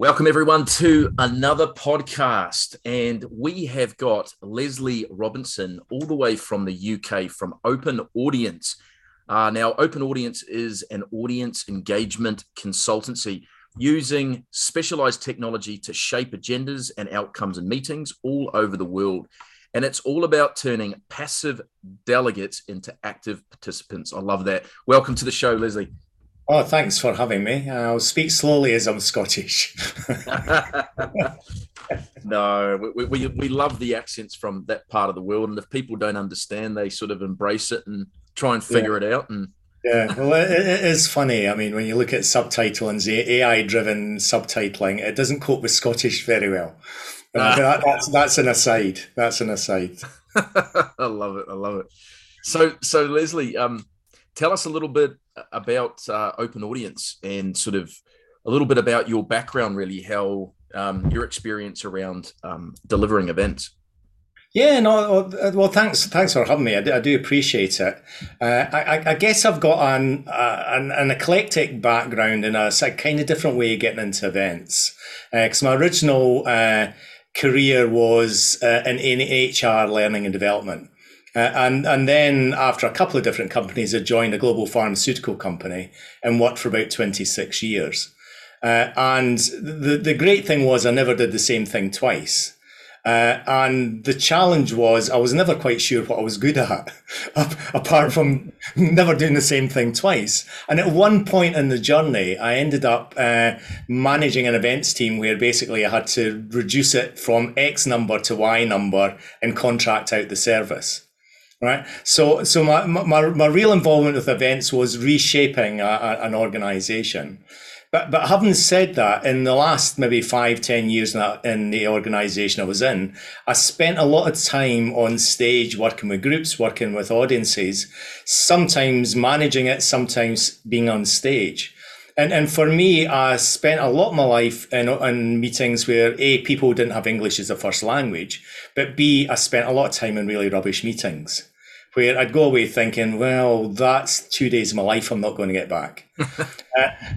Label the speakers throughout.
Speaker 1: Welcome, everyone, to another podcast. And we have got Leslie Robinson, all the way from the UK, from Open Audience. Uh, now, Open Audience is an audience engagement consultancy using specialized technology to shape agendas and outcomes in meetings all over the world. And it's all about turning passive delegates into active participants. I love that. Welcome to the show, Leslie.
Speaker 2: Oh, thanks for having me. I'll speak slowly as I'm Scottish.
Speaker 1: no, we, we, we love the accents from that part of the world. And if people don't understand, they sort of embrace it and try and figure yeah. it out. And
Speaker 2: yeah, well, it, it is funny. I mean, when you look at subtitling, AI driven subtitling, it doesn't cope with Scottish very well. Uh, that, that's, that's an aside. That's an aside.
Speaker 1: I love it. I love it. So, so Leslie, um, tell us a little bit about uh, Open Audience and sort of a little bit about your background, really, how um, your experience around um, delivering events.
Speaker 2: Yeah, no, well, thanks, thanks for having me. I do, I do appreciate it. Uh, I, I, guess I've got an, uh, an, an eclectic background in a kind of different way of getting into events. Because uh, my original uh, career was uh, in, in HR learning and development. Uh, and and then after a couple of different companies, I joined a global pharmaceutical company and worked for about 26 years. Uh, and the, the great thing was I never did the same thing twice. Uh, and the challenge was I was never quite sure what I was good at, apart from never doing the same thing twice. And at one point in the journey, I ended up uh, managing an events team where basically I had to reduce it from X number to Y number and contract out the service right? So, so my, my, my real involvement with events was reshaping a, a, an organization. But, but having said that, in the last maybe five, ten years in, the organization I was in, I spent a lot of time on stage working with groups, working with audiences, sometimes managing it, sometimes being on stage. And, and for me, I spent a lot of my life in, in meetings where A, people didn't have English as a first language, but B, I spent a lot of time in really rubbish meetings where I'd go away thinking, well, that's two days of my life I'm not going to get back. uh,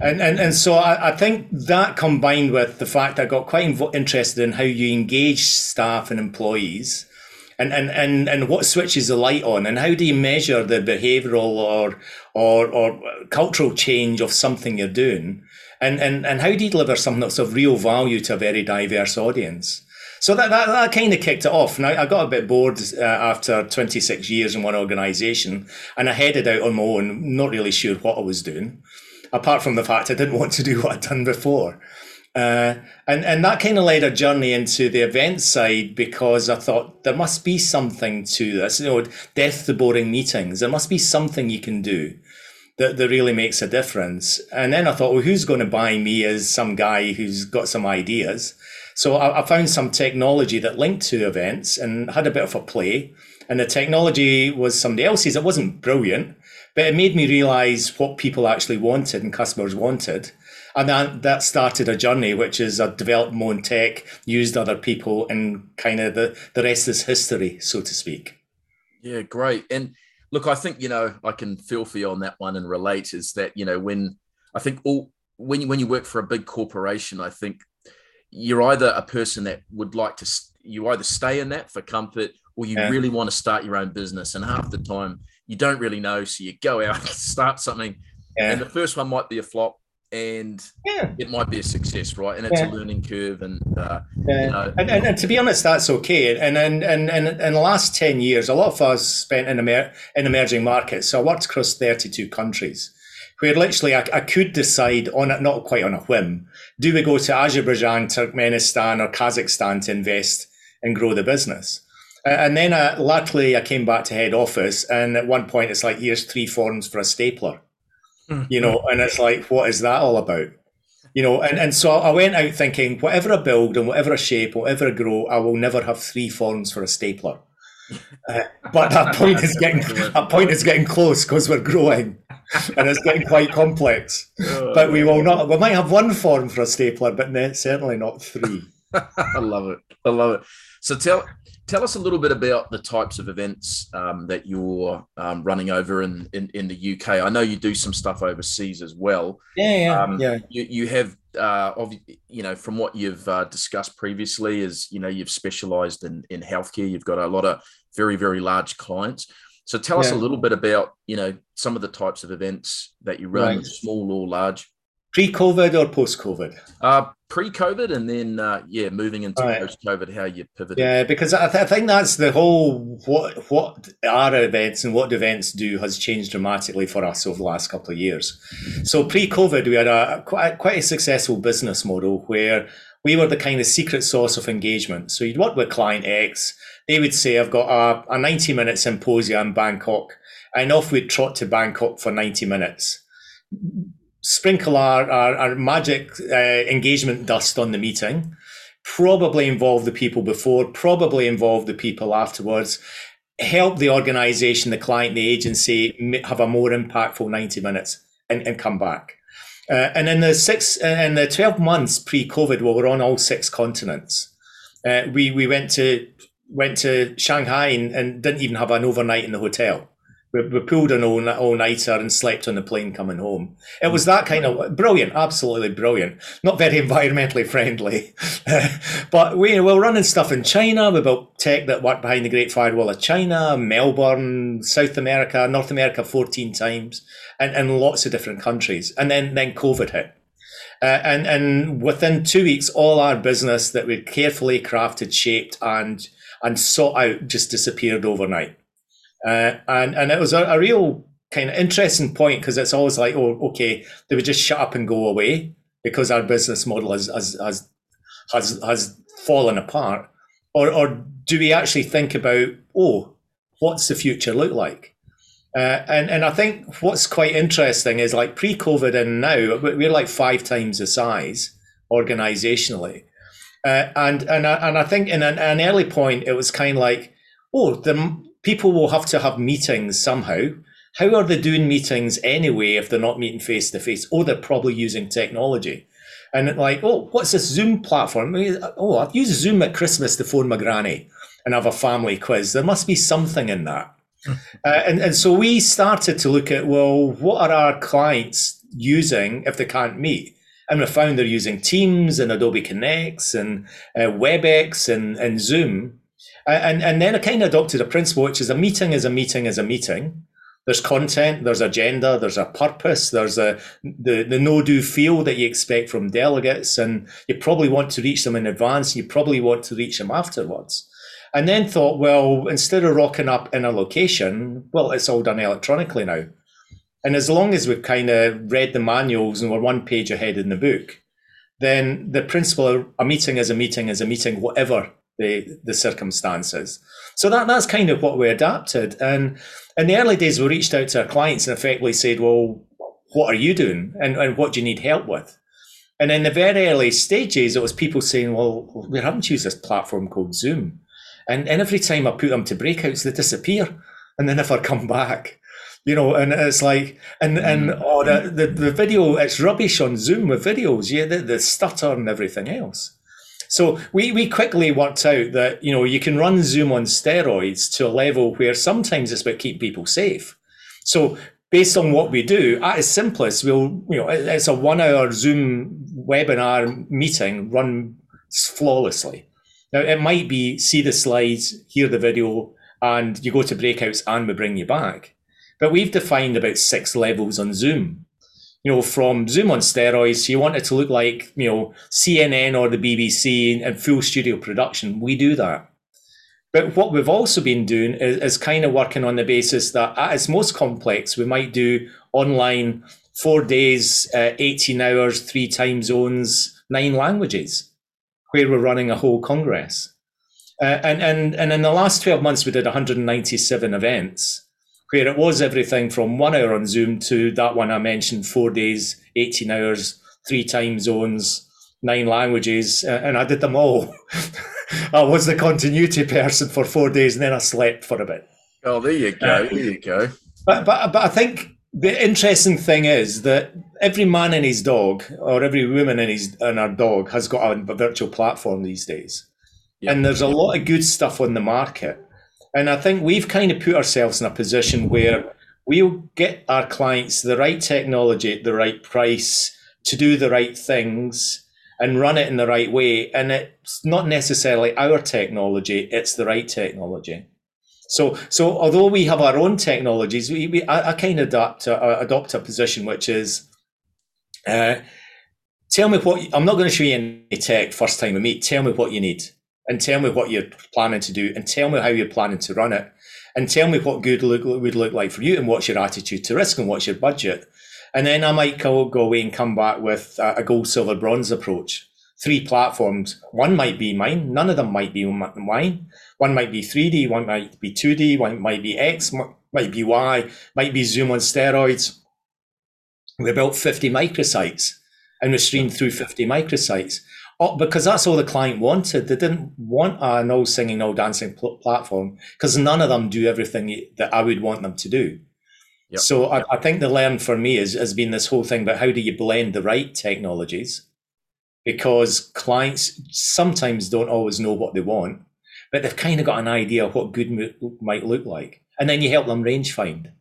Speaker 2: and, and, and so I, I, think that combined with the fact I got quite inv- interested in how you engage staff and employees and, and, and, and what switches the light on and how do you measure the behavioral or, or, or cultural change of something you're doing? And, and, and how do you deliver something that's of real value to a very diverse audience? So that, that, that kind of kicked it off. And I, I got a bit bored uh, after 26 years in one organization and I headed out on my own, not really sure what I was doing, apart from the fact I didn't want to do what I'd done before. Uh, and, and that kind of led a journey into the event side because I thought there must be something to this, you know, death to boring meetings. There must be something you can do that, that really makes a difference. And then I thought, well, who's going to buy me as some guy who's got some ideas? So I, I found some technology that linked to events and had a bit of a play. And the technology was somebody else's. It wasn't brilliant, but it made me realize what people actually wanted and customers wanted. And that, that started a journey, which is I developed my own tech, used other people, and kind of the, the rest is history, so to speak.
Speaker 1: Yeah, great. And look, I think, you know, I can feel for you on that one and relate is that, you know, when I think all, when you, when you work for a big corporation, I think you're either a person that would like to you either stay in that for comfort or you yeah. really want to start your own business and half the time you don't really know so you go out and start something yeah. and the first one might be a flop and yeah. it might be a success, right? And it's a learning curve, and uh.
Speaker 2: You know, and, and, and, to be honest, that's okay. And and and and in the last ten years, a lot of us spent in emer- in emerging markets. So I worked across thirty two countries, where literally I, I could decide on it, not quite on a whim, do we go to Azerbaijan, Turkmenistan, or Kazakhstan to invest and grow the business? And then uh, luckily I came back to head office, and at one point it's like, here's three forms for a stapler, mm-hmm. you know, and it's like, what is that all about? You know, and, and so I went out thinking, whatever I build and whatever I shape, whatever I grow, I will never have three forms for a stapler. Uh, but that point is getting that point is getting close because we're growing and it's getting quite complex. Oh, but we will not. We might have one form for a stapler, but certainly not three.
Speaker 1: I love it. I love it. So tell tell us a little bit about the types of events um, that you're um, running over in, in, in the UK. I know you do some stuff overseas as well.
Speaker 2: Yeah, yeah, um, yeah.
Speaker 1: You, you have uh, of you know from what you've uh, discussed previously is you know you've specialized in in healthcare you've got a lot of very very large clients so tell us a little bit about you know some of the types of events that you run right. small or large.
Speaker 2: Pre-covid or post-covid?
Speaker 1: Uh, pre-covid and then uh, yeah moving into right. post-covid how you pivoted.
Speaker 2: Yeah because I, th- I, think that's the whole what what are events and what events do has changed dramatically for us over the last couple of years. So pre-covid we had a quite, quite a successful business model where we were the kind of secret source of engagement. So you'd work with client x they would say i've got a, a 90 minute symposium in bangkok and off we'd trot to bangkok for 90 minutes. Sprinkle our, our, our magic uh, engagement dust on the meeting, probably involve the people before, probably involve the people afterwards, help the organization, the client, the agency have a more impactful 90 minutes and, and come back. Uh, and in the six, in the 12 months pre-COVID, where we were on all six continents. Uh, we, we went to, went to Shanghai and, and didn't even have an overnight in the hotel we, we pulled an all, all nighter and slept on the plane coming home. It was that kind of brilliant, absolutely brilliant. Not very environmentally friendly, but we were running stuff in China. We built tech that worked behind the Great Firewall of China, Melbourne, South America, North America, fourteen times, and, and lots of different countries. And then then COVID hit. Uh, and and within two weeks, all our business that we carefully crafted, shaped, and and sought out just disappeared overnight. Uh, and and it was a, a real kind of interesting point because it's always like, oh, okay, they would just shut up and go away because our business model has has has has, has fallen apart, or or do we actually think about, oh, what's the future look like? Uh, and and I think what's quite interesting is like pre-COVID and now we're like five times the size organizationally, uh, and and I, and I think in an, an early point it was kind of like, oh, the people will have to have meetings somehow. How are they doing meetings anyway if they're not meeting face to face? Oh, they're probably using technology. And like, oh, what's this Zoom platform? Oh, I've used Zoom at Christmas to phone my granny and have a family quiz. There must be something in that. uh, and, and so we started to look at, well, what are our clients using if they can't meet? And we found they're using Teams and Adobe Connects and uh, WebEx and, and Zoom and, and then I kind of adopted a principle, which is a meeting is a meeting is a meeting. There's content, there's agenda, there's a purpose, there's a the, the no do feel that you expect from delegates, and you probably want to reach them in advance, you probably want to reach them afterwards. And then thought, well, instead of rocking up in a location, well, it's all done electronically now. And as long as we've kind of read the manuals and we're one page ahead in the book, then the principle a meeting is a meeting is a meeting, whatever the the circumstances. So that that's kind of what we adapted. And in the early days, we reached out to our clients and effectively said, "Well, what are you doing, and, and what do you need help with?" And in the very early stages, it was people saying, "Well, we haven't used this platform called Zoom," and, and every time I put them to breakouts, they disappear and they never come back. You know, and it's like, and and oh, the, the the video, it's rubbish on Zoom with videos. Yeah, the, the stutter and everything else. So we, we quickly worked out that, you know, you can run Zoom on steroids to a level where sometimes it's about keeping people safe. So based on what we do, at its simplest, we'll, you know, it's a one hour Zoom webinar meeting run flawlessly. Now it might be see the slides, hear the video, and you go to breakouts and we bring you back. But we've defined about six levels on Zoom you know, from Zoom on steroids. You want it to look like, you know, CNN or the BBC and full studio production. We do that. But what we've also been doing is, is kind of working on the basis that at its most complex, we might do online four days, uh, 18 hours, three time zones, nine languages, where we're running a whole Congress. Uh, and, and, and in the last 12 months, we did 197 events where it was everything from one hour on Zoom to that one I mentioned, four days, 18 hours, three time zones, nine languages, and I did them all. I was the continuity person for four days and then I slept for a bit.
Speaker 1: Oh, there you go. Uh, there you go.
Speaker 2: But, but, but I think the interesting thing is that every man and his dog, or every woman and his and her dog, has got a, a virtual platform these days. And there's a lot of good stuff on the market. And I think we've kind of put ourselves in a position where we'll get our clients the right technology at the right price to do the right things and run it in the right way. And it's not necessarily our technology, it's the right technology. So, so although we have our own technologies, we, we I, I kind of adopt a, adopt a position which is, uh, tell me what I'm not going to show you any tech first time we meet. Tell me what you need, and tell me what you're planning to do, and tell me how you're planning to run it, and tell me what good look, would look like for you, and what's your attitude to risk, and what's your budget. And then I might go, go away and come back with a gold, silver, bronze approach. Three platforms. One might be mine. None of them might be mine. One might be 3D, one might be 2D, one might be X, might be Y, might be Zoom on steroids. We built 50 microsites and we streamed through 50 microsites. Oh, because that's all the client wanted. They didn't want a no singing, no dancing pl- platform because none of them do everything that I would want them to do. Yep. So I, I, think the learn for me is, has been this whole thing about how do you blend the right technologies? Because clients sometimes don't always know what they want, but they've kind of got an idea of what good might look like, and then you help them range find.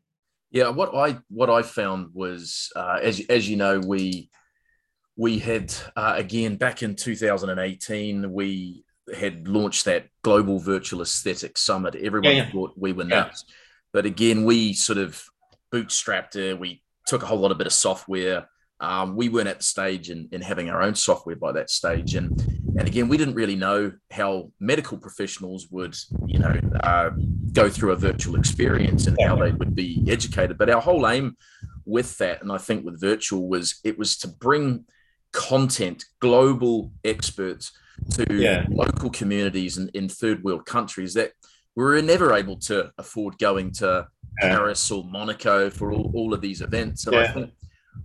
Speaker 1: Yeah, what I what I found was uh, as as you know we we had uh, again back in 2018 we had launched that global virtual aesthetic summit. Everyone yeah, yeah. thought we were nuts, yeah. but again we sort of bootstrapped it. We took a whole lot of bit of software. Um, we weren't at the stage in, in having our own software by that stage, and and again, we didn't really know how medical professionals would, you know, uh, go through a virtual experience and how they would be educated. But our whole aim with that, and I think with virtual, was it was to bring content, global experts to yeah. local communities in, in third world countries that we were never able to afford going to Paris or Monaco for all, all of these events. And yeah. I think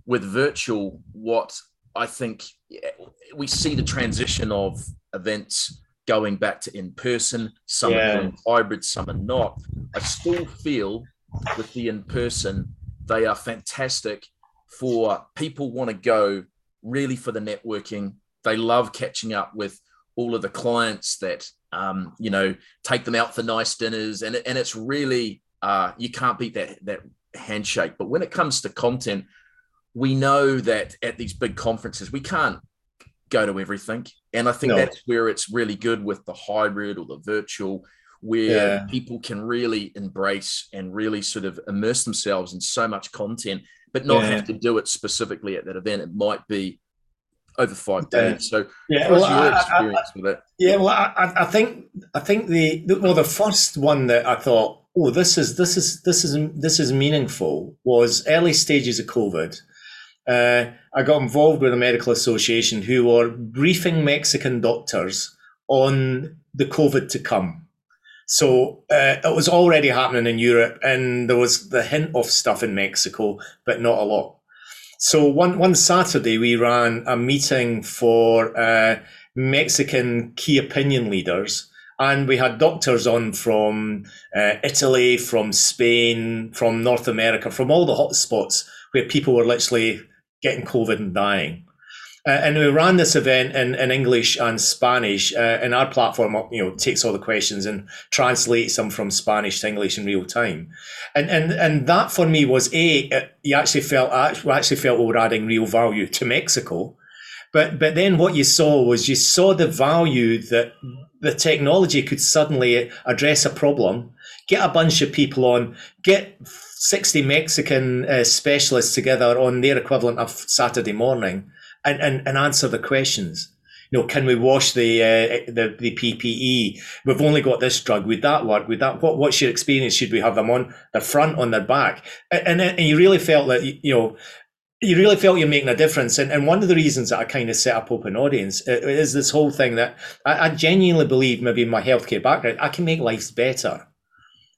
Speaker 1: with virtual, what I think we see the transition of events going back to in person, some yeah. are hybrid, some are not. I still feel with the in person, they are fantastic for people want to go really for the networking. They love catching up with all of the clients that um, you know take them out for nice dinners, and and it's really uh, you can't beat that that handshake. But when it comes to content, we know that at these big conferences we can't go to everything, and I think no. that's where it's really good with the hybrid or the virtual, where yeah. people can really embrace and really sort of immerse themselves in so much content, but not yeah. have to do it specifically at that event. It might be over five days. So, yeah, what's well, your I, experience I, with it?
Speaker 2: Yeah, well, I, I think I think the, the well, the first one that I thought oh, this is this is this is this is meaningful was early stages of COVID. Uh, I got involved with a medical association who were briefing Mexican doctors on the COVID to come. So uh, it was already happening in Europe, and there was the hint of stuff in Mexico, but not a lot. So one one Saturday we ran a meeting for uh, Mexican key opinion leaders and we had doctors on from uh, Italy, from Spain, from North America, from all the hotspots where people were literally getting COVID and dying. Uh, and we ran this event in, in English and Spanish, uh, and our platform, you know, takes all the questions and translates them from Spanish to English in real time. And and and that for me was a you actually felt we actually felt we were adding real value to Mexico, but but then what you saw was you saw the value that the technology could suddenly address a problem, get a bunch of people on, get 60 Mexican uh, specialists together on their equivalent of Saturday morning and, and, and answer the questions. You know, can we wash the, uh, the the PPE? We've only got this drug. Would that work? Would that? What What's your experience? Should we have them on their front, on their back? And, and, and you really felt that you know you really felt you're making a difference. And, and one of the reasons that I kind of set up Open Audience is this whole thing that I, I genuinely believe, maybe in my healthcare background, I can make lives better.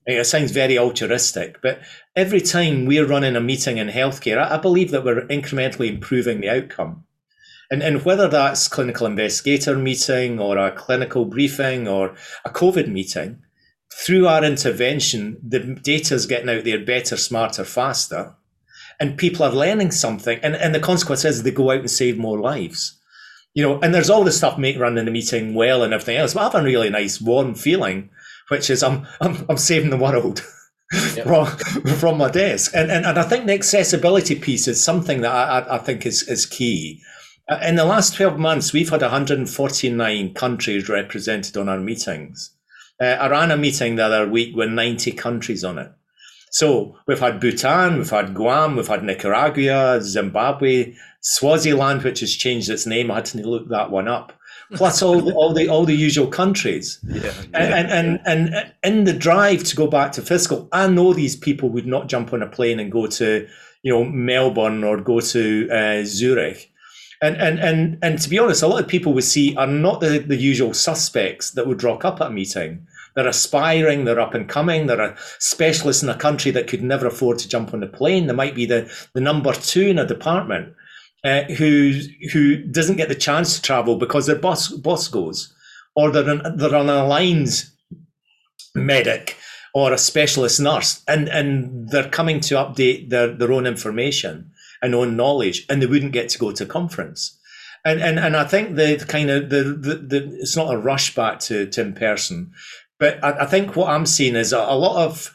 Speaker 2: It sounds very altruistic, but every time we're running a meeting in healthcare, I, I believe that we're incrementally improving the outcome. And, and whether that's clinical investigator meeting or a clinical briefing or a COVID meeting, through our intervention, the data is getting out there better, smarter, faster and people are learning something and, and the consequence is they go out and save more lives you know and there's all this stuff make running the meeting well and everything else but i have a really nice warm feeling which is i'm i'm, I'm saving the world yep. from, from my desk. And, and, and I think the accessibility piece is something that I, I think is, is key. Uh, in the last 12 months, we've had 149 countries represented on our meetings. Uh, I ran a meeting the other week with 90 countries on it. So we've had Bhutan, we've had Guam, we've had Nicaragua, Zimbabwe, Swaziland, which has changed its name. I had to look that one up. Plus all the, all the all the usual countries. Yeah, yeah, and, and, and and in the drive to go back to fiscal, I know these people would not jump on a plane and go to you know Melbourne or go to uh, Zurich. And, and and and to be honest, a lot of people we see are not the, the usual suspects that would rock up at a meeting. They're aspiring, they're up and coming, they're a specialist in a country that could never afford to jump on a plane. They might be the, the number two in a department uh, who who doesn't get the chance to travel because their boss boss goes, or they're an, they're an alliance medic or a specialist nurse, and and they're coming to update their their own information and own knowledge, and they wouldn't get to go to conference. And, and, and I think the, the kind of the, the, the, it's not a rush back to, to in person, but I, I think what I'm seeing is a, a lot of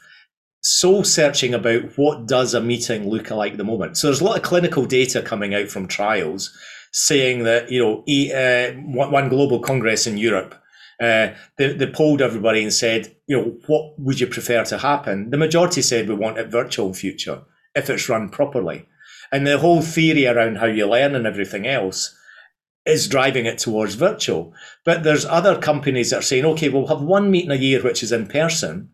Speaker 2: soul searching about what does a meeting look like at the moment. So there's a lot of clinical data coming out from trials saying that, you know, uh, one global congress in Europe, uh, they, they polled everybody and said, you know, what would you prefer to happen? The majority said we want a virtual future if it's run properly. And the whole theory around how you learn and everything else is driving it towards virtual. But there's other companies that are saying, okay, we'll have one meeting a year, which is in person,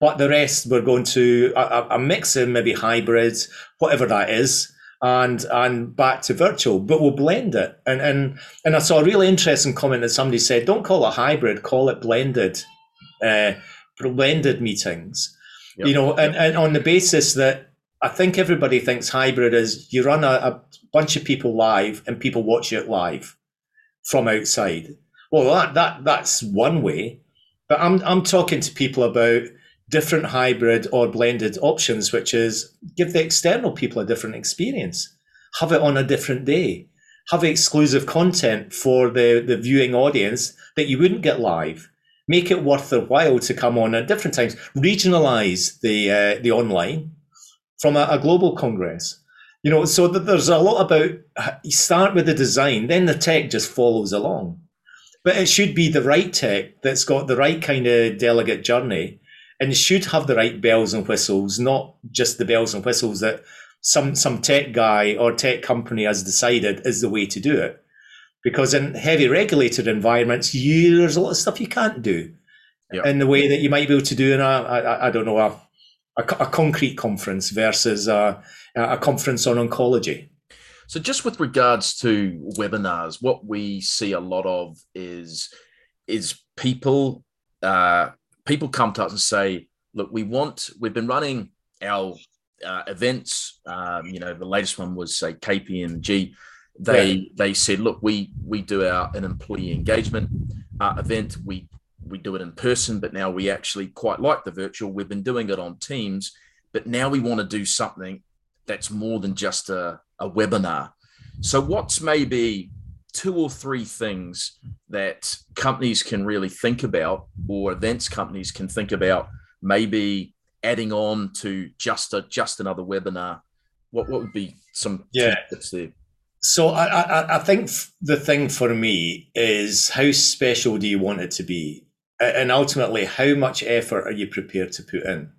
Speaker 2: but the rest we're going to a, a mix of maybe hybrids, whatever that is, and and back to virtual, but we'll blend it. And and and I saw a really interesting comment that somebody said, don't call it hybrid, call it blended, uh, blended meetings. Yep. You know, and, and on the basis that I think everybody thinks hybrid is you run a, a bunch of people live and people watch it live from outside. Well, that that that's one way, but I'm I'm talking to people about different hybrid or blended options, which is give the external people a different experience, have it on a different day, have exclusive content for the, the viewing audience that you wouldn't get live. Make it worth their while to come on at different times. Regionalize the uh, the online from a, a global congress. You know, so that there's a lot about you start with the design, then the tech just follows along. But it should be the right tech that's got the right kind of delegate journey and should have the right bells and whistles, not just the bells and whistles that some some tech guy or tech company has decided is the way to do it. Because in heavy regulated environments, you, there's a lot of stuff you can't do yep. in the way that you might be able to do in a, I, I don't know, a, a, a concrete conference versus a, a conference on oncology.
Speaker 1: So, just with regards to webinars, what we see a lot of is is people uh, people come to us and say, look, we want, we've been running our uh, events. Um, you know, the latest one was say KPMG. They yeah. they said, look, we we do our an employee engagement uh, event. We we do it in person, but now we actually quite like the virtual. We've been doing it on Teams, but now we want to do something that's more than just a, a webinar. So, what's maybe two or three things that companies can really think about, or events companies can think about, maybe adding on to just a just another webinar? What what would be some
Speaker 2: yeah
Speaker 1: tips there?
Speaker 2: So I, I I think the thing for me is how special do you want it to be, and ultimately how much effort are you prepared to put in?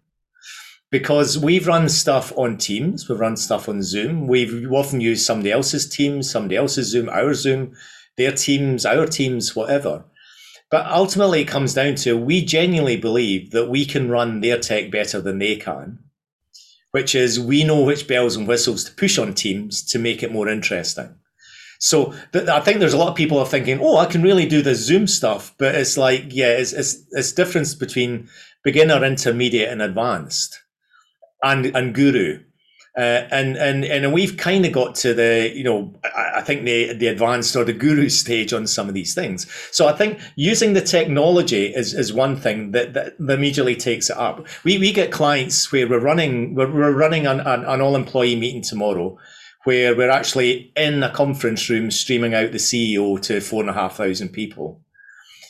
Speaker 2: because we've run stuff on Teams, we've run stuff on Zoom. We've often used somebody else's Teams, somebody else's Zoom, our Zoom, their Teams, our Teams, whatever. But ultimately, it comes down to we genuinely believe that we can run their tech better than they can, which is we know which bells and whistles to push on Teams to make it more interesting. So th- I think there's a lot of people are thinking, oh, I can really do the Zoom stuff, but it's like, yeah, it's it's, it's difference between beginner, intermediate, and advanced and and Guru. Uh, and and and we've kind of got to the you know I, I, think the the advanced or the guru stage on some of these things. So I think using the technology is, is one thing that, that immediately takes it up. We we get clients where we're running we're, we're running an, an, an all employee meeting tomorrow, where we're actually in a conference room streaming out the CEO to four and a half thousand people.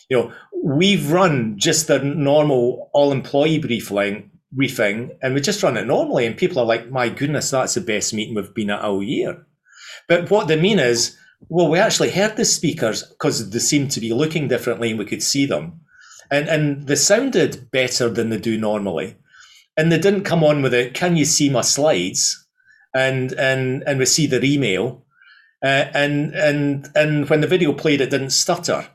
Speaker 2: You know, we've run just the normal all employee briefing briefing and we just run it normally. And people are like, my goodness, that's the best meeting we've been at all year. But what they mean is, well, we actually heard the speakers because they seemed to be looking differently and we could see them. And, and they sounded better than they do normally. And they didn't come on with it, can you see my slides? And, and, and receive see their email. Uh, and, and, and when the video played, it didn't stutter.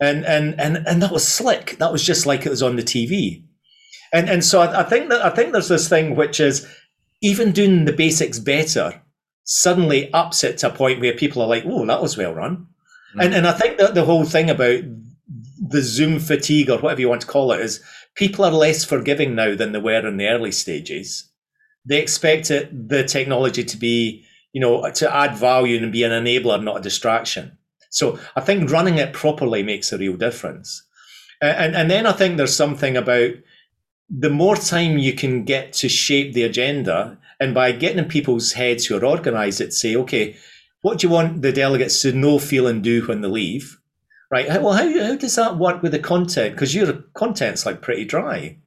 Speaker 2: And, and, and, and that was slick. That was just like it was on the TV. And, and so I, I think that I think there's this thing which is even doing the basics better suddenly ups it to a point where people are like, oh, that was well run. Mm. And, and I think that the whole thing about the Zoom fatigue or whatever you want to call it is people are less forgiving now than they were in the early stages. They expect it, the technology to be, you know, to add value and be an enabler, not a distraction. So I think running it properly makes a real difference. And, and then I think there's something about the more time you can get to shape the agenda, and by getting in people's heads who are organised it, say, okay, what do you want the delegates to know, feel, and do when they leave? Right. Well, how, how does that work with the content? Because your content's like pretty dry.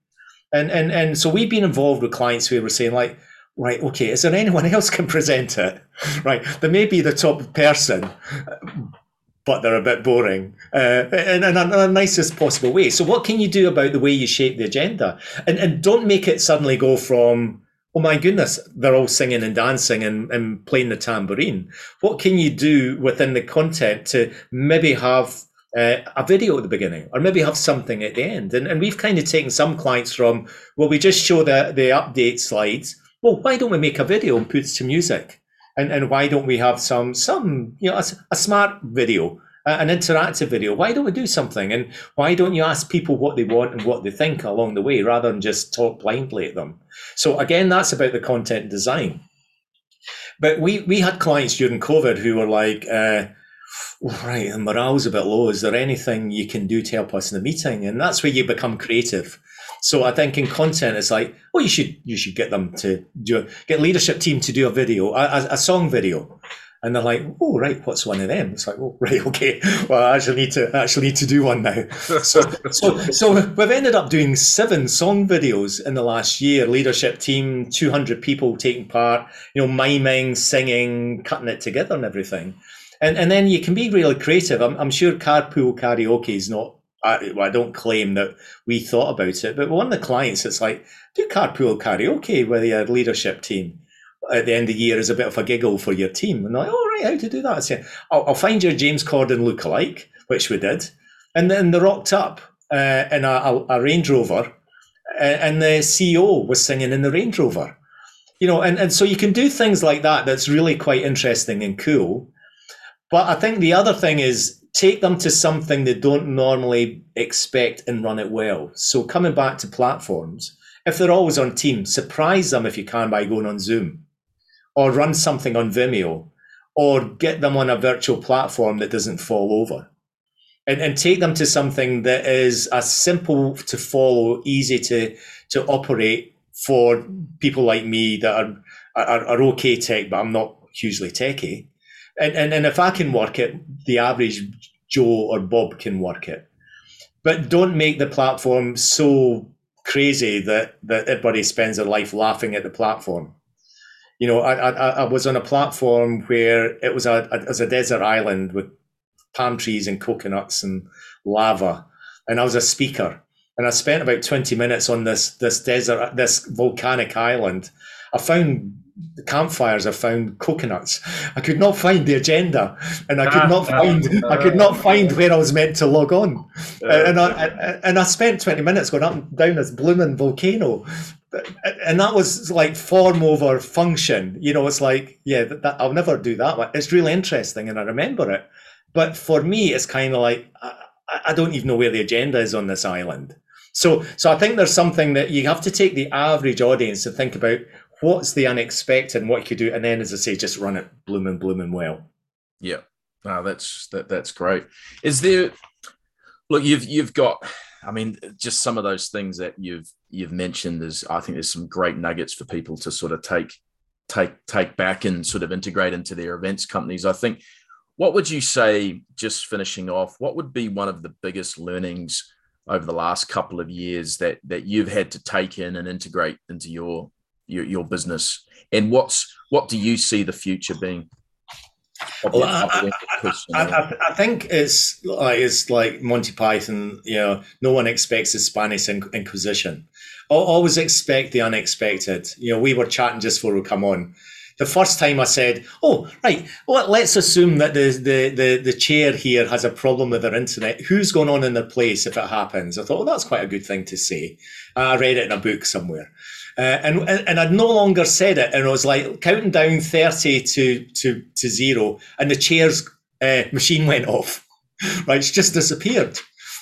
Speaker 2: And, and, and so we've been involved with clients who were saying like, right, okay, is there anyone else can present it? Right. There may be the top person, but they're a bit boring uh, in, in, in, a, nicest possible way. So, what can you do about the way you shape the agenda? And, and don't make it suddenly go from, oh my goodness, they're all singing and dancing and, and playing the tambourine. What can you do within the content to maybe have uh, a video at the beginning or maybe have something at the end? And, and we've kind of taken some clients from, well, we just show the, the update slides. Well, why don't we make a video and put it to music? and and why don't we have some some you know a, a smart video an interactive video why don't we do something and why don't you ask people what they want and what they think along the way rather than just talk blindly at them so again that's about the content design but we we had clients during covid who were like uh, right the morale's a bit low is there anything you can do to help us in the meeting and that's where you become creative so I think in content, it's like, well, you should you should get them to do get leadership team to do a video, a, a song video, and they're like, oh right, what's one of them? It's like, oh right, okay, well I actually need to actually need to do one now. so so so we've ended up doing seven song videos in the last year. Leadership team, two hundred people taking part, you know, miming, singing, cutting it together, and everything. And, and then you can be really creative. I'm, I'm sure carpool karaoke is not I, I don't claim that we thought about it, but one of the clients, it's like, do carpool karaoke with your leadership team at the end of the year as a bit of a giggle for your team. And they're like, oh, right, how to do that? I say, I'll, I'll find your James Corden look-alike, which we did. And then they rocked up uh, in a, a, a Range Rover, and the CEO was singing in the Range Rover. You know, and, and so you can do things like that that's really quite interesting and cool. But I think the other thing is take them to something they don't normally expect and run it well. So coming back to platforms, if they're always on Teams, surprise them if you can by going on Zoom or run something on Vimeo or get them on a virtual platform that doesn't fall over. And, and take them to something that is as simple to follow, easy to, to operate for people like me that are, are, are okay tech, but I'm not hugely techy and, and, and if I can work it, the average Joe or Bob can work it. But don't make the platform so crazy that, that everybody spends their life laughing at the platform. You know, I, I, I was on a platform where it was a, a, a desert island with palm trees and coconuts and lava. And I was a speaker. And I spent about 20 minutes on this, this desert, this volcanic island. I found the campfires I found coconuts. I could not find the agenda, and I could not find uh, I could not find where I was meant to log on. Uh, and I and I spent twenty minutes going up and down this blooming volcano, and that was like form over function. You know, it's like yeah, that, I'll never do that. But It's really interesting, and I remember it. But for me, it's kind of like I, I don't even know where the agenda is on this island. So, so I think there's something that you have to take the average audience to think about what's the unexpected and what you could do, and then as I say, just run it blooming, blooming well.
Speaker 1: Yeah, no, that's that that's great. Is there? Look, you've you've got. I mean, just some of those things that you've you've mentioned. Is I think there's some great nuggets for people to sort of take take take back and sort of integrate into their events companies. I think. What would you say, just finishing off, what would be one of the biggest learnings over the last couple of years that that you've had to take in and integrate into your your, your business? And what's what do you see the future being?
Speaker 2: Well, I, I, I, I, think it's like it's like Monty Python. You know, no one expects the Spanish Inquisition. Always expect the unexpected. You know, we were chatting just before we come on. The first time I said, "Oh, right, well, let's assume that the, the the the chair here has a problem with their internet. Who's going on in their place if it happens?" I thought, "Well, that's quite a good thing to say." I read it in a book somewhere. Uh, and and I'd no longer said it, and I was like counting down thirty to to to zero, and the chair's uh, machine went off. right, it's just disappeared,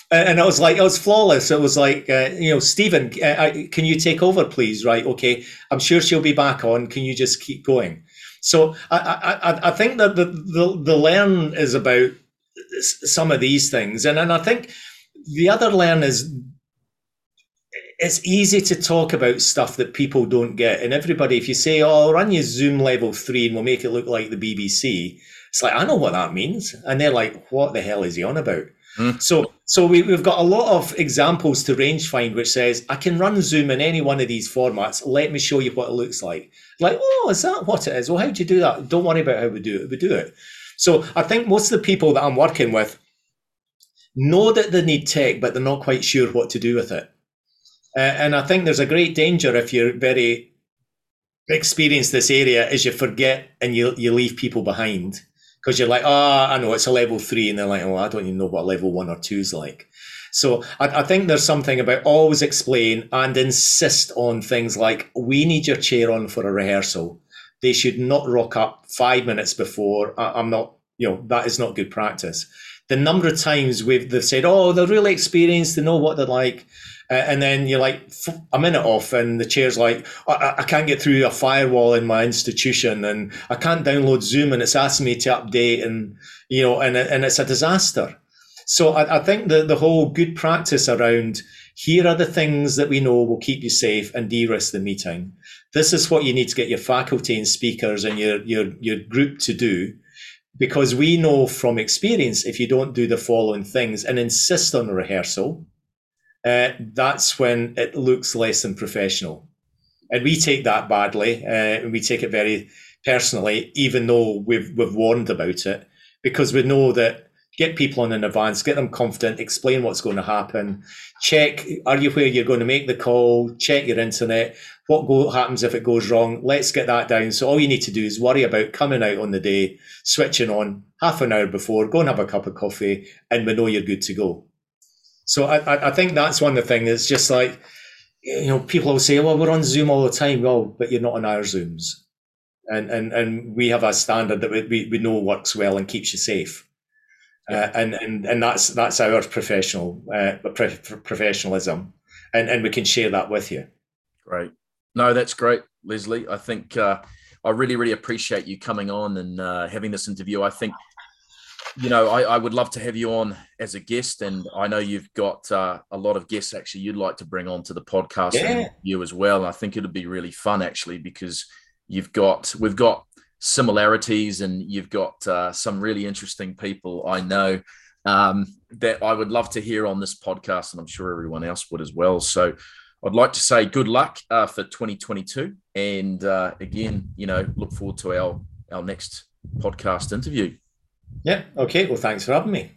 Speaker 2: and I was like, it was flawless. It was like, uh, you know, Stephen, uh, can you take over, please? Right, okay. I'm sure she'll be back on. Can you just keep going? So I I, I think that the, the the learn is about some of these things, and and I think the other learn is it's easy to talk about stuff that people don't get. And everybody, if you say, "Oh, I'll run you Zoom level three and we'll make it look like the BBC," it's like I know what that means, and they're like, "What the hell is he on about?" Mm. So, so we, have got a lot of examples to range find, which says I can run Zoom in any one of these formats. Let me show you what it looks like. Like, oh, is that what it is? Well, how do you do that? Don't worry about how we do it. We do it. So, I think most of the people that I'm working with know that they need tech, but they're not quite sure what to do with it. Uh, and I think there's a great danger if you're very experienced this area is you forget and you you leave people behind because you're like, oh, I know it's a level three, and they're like, oh, I don't even know what level one or two is like. So I, I, think there's something about always explain and insist on things like we need your chair on for a rehearsal. They should not rock up five minutes before. I, I'm not, you know, that is not good practice. The number of times we've they've said, oh, they're really experienced, they know what they're like. Uh, and then you're like a minute off, and the chair's like, I, I, can't get through a firewall in my institution, and I can't download Zoom, and it's asking me to update, and you know, and and it's a disaster. So I, I think that the whole good practice around here are the things that we know will keep you safe and de-risk the meeting. This is what you need to get your faculty and speakers and your your your group to do because we know from experience if you don't do the following things and insist on rehearsal uh, that's when it looks less than professional. And we take that badly, uh, and we take it very personally, even though we've we've warned about it, because we know that get people on in advance, get them confident, explain what's going to happen, check are you where you're going to make the call, check your internet, what go, happens if it goes wrong. Let's get that down. So all you need to do is worry about coming out on the day, switching on half an hour before, go and have a cup of coffee, and we know you're good to go. So I, I think that's one of the things. It's just like, you know, people will say, well, we're on Zoom all the time. Well, but you're not on our Zooms. And, and, and we have a standard that we, we know works well and keeps you safe. Yeah. Uh, and, and, and that's, that's our professional, uh, professionalism. And, and we can share that with you.
Speaker 1: Great. No, that's great, Leslie. I think, uh, I really, really appreciate you coming on and uh, having this interview. I think you know, I, I, would love to have you on as a guest, and I know you've got uh, a lot of guests actually you'd like to bring on to the podcast yeah. you as well. And I think it'd be really fun actually because you've got we've got similarities and you've got uh, some really interesting people I know um, that I would love to hear on this podcast, and I'm sure everyone else would as well. So I'd like to say good luck uh, for 2022, and uh, again, you know, look forward to our our next podcast interview.
Speaker 2: Yeah. Okay. Well, thanks for having me.